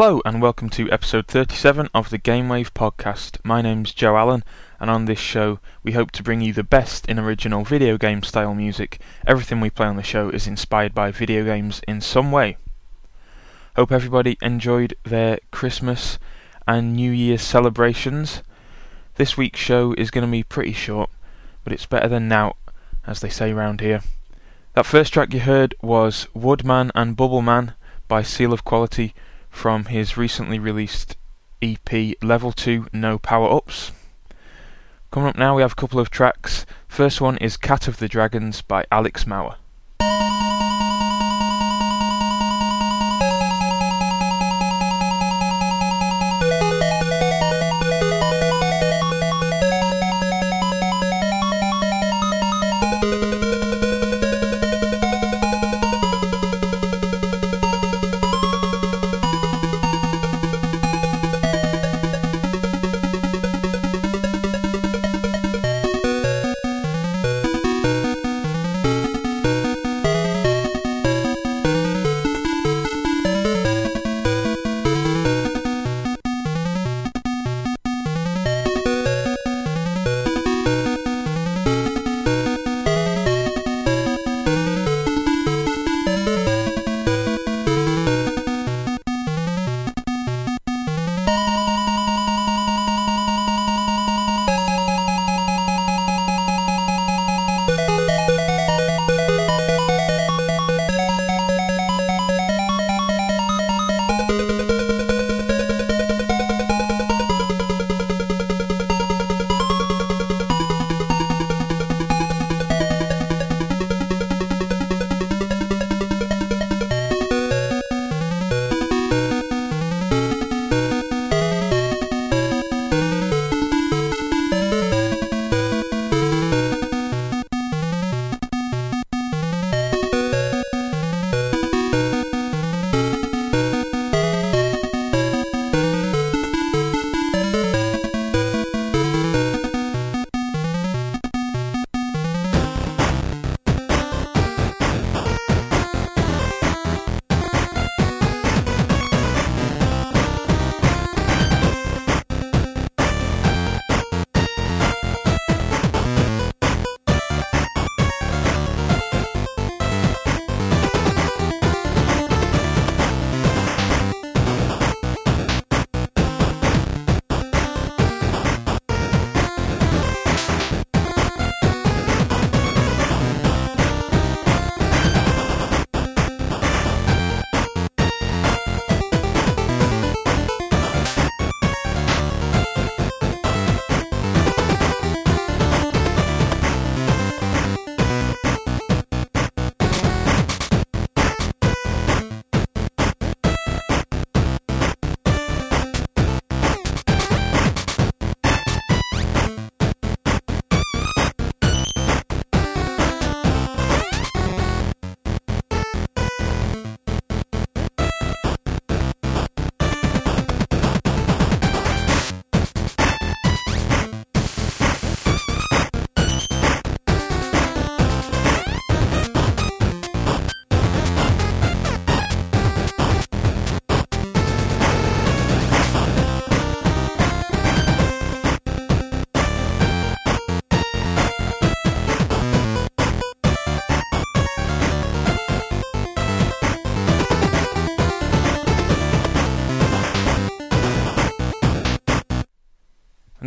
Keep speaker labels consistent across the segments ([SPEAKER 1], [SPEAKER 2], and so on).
[SPEAKER 1] Hello and welcome to episode 37 of the Gamewave podcast. My name's Joe Allen, and on this show, we hope to bring you the best in original video game style music. Everything we play on the show is inspired by video games in some way. Hope everybody enjoyed their Christmas and New Year's celebrations. This week's show is going to be pretty short, but it's better than now, as they say round here. That first track you heard was Woodman and Bubbleman by Seal of Quality from his recently released EP Level 2 No Power Ups. Coming up now, we have a couple of tracks. First one is Cat of the Dragons by Alex Mauer.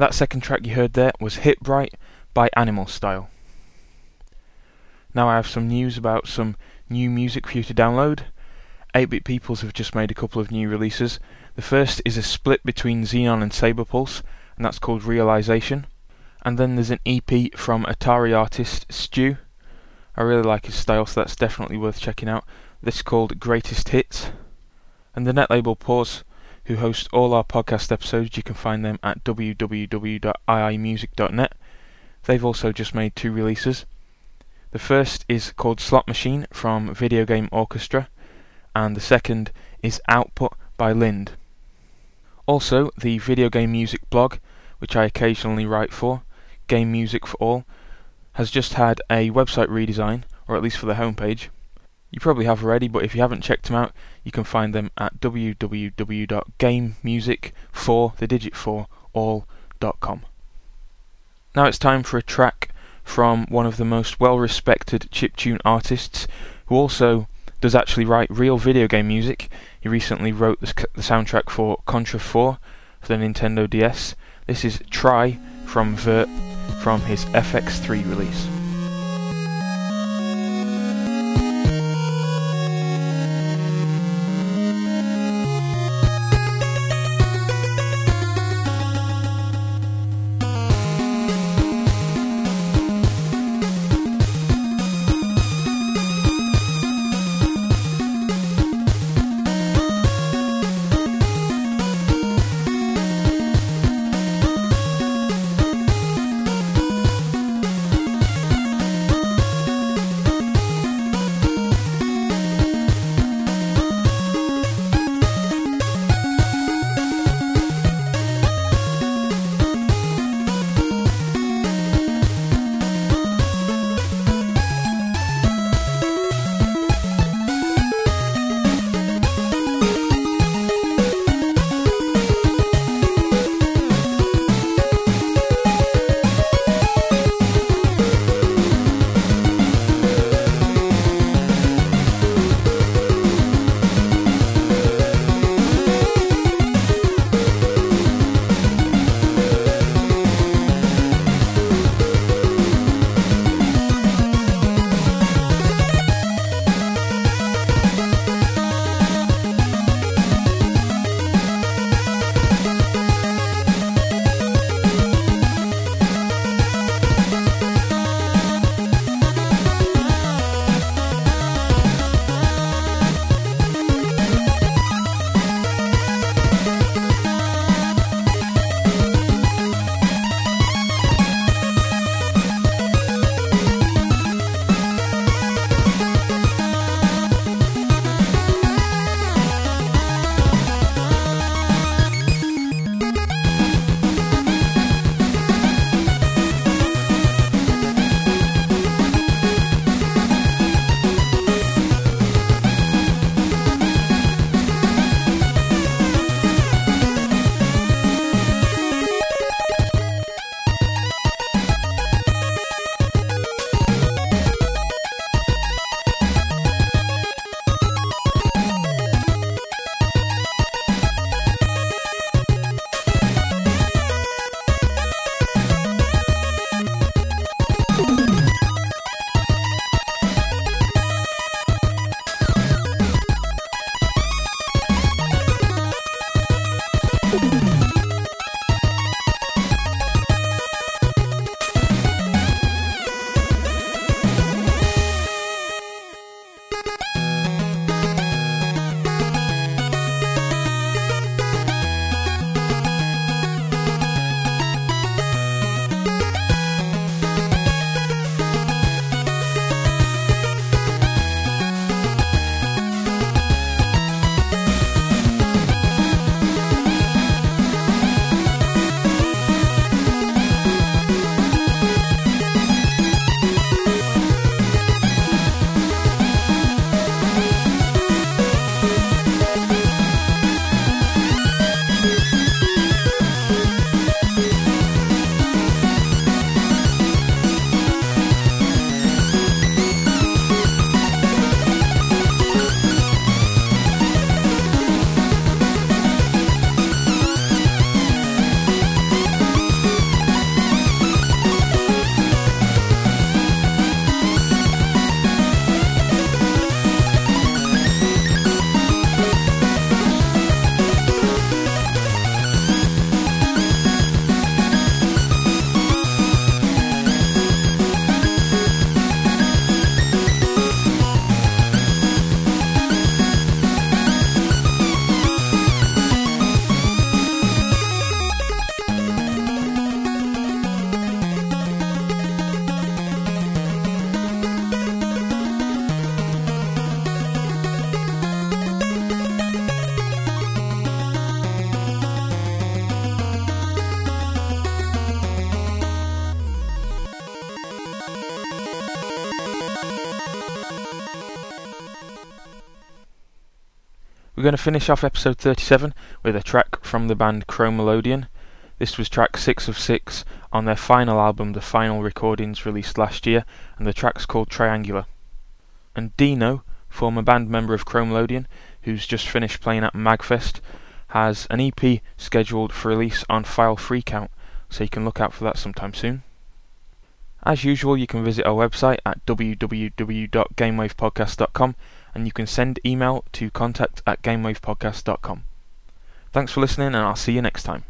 [SPEAKER 1] That second track you heard there was Hit Bright by Animal Style. Now I have some news about some new music for you to download. 8-Bit Peoples have just made a couple of new releases. The first is a split between Xenon and Saberpulse, and that's called Realization. And then there's an EP from Atari artist Stu. I really like his style, so that's definitely worth checking out. This is called Greatest Hits. And the net label Pause, who host all our podcast episodes, you can find them at www.iimusic.net. They've also just made two releases. The first is called Slot Machine from Video Game Orchestra, and the second is Output by Lind. Also, the video game music blog, which I occasionally write for, Game Music for All, has just had a website redesign, or at least for the homepage. You probably have already, but if you haven't checked them out, you can find them at www.gamemusic4, the digit 4, all.com. Now it's time for a track from one of the most well respected chiptune artists who also does actually write real video game music. He recently wrote the, the soundtrack for Contra 4 for the Nintendo DS. This is Try from Virt from his FX3 release. We're going to finish off episode 37 with a track from the band Chromelodion. This was track 6 of 6 on their final album, The Final Recordings, released last year, and the track's called Triangular. And Dino, former band member of Chromelodion, who's just finished playing at Magfest, has an EP scheduled for release on File Freakout, so you can look out for that sometime soon. As usual, you can visit our website at www.gamewavepodcast.com and you can send email to contact at gamewavepodcast.com. Thanks for listening, and I'll see you next time.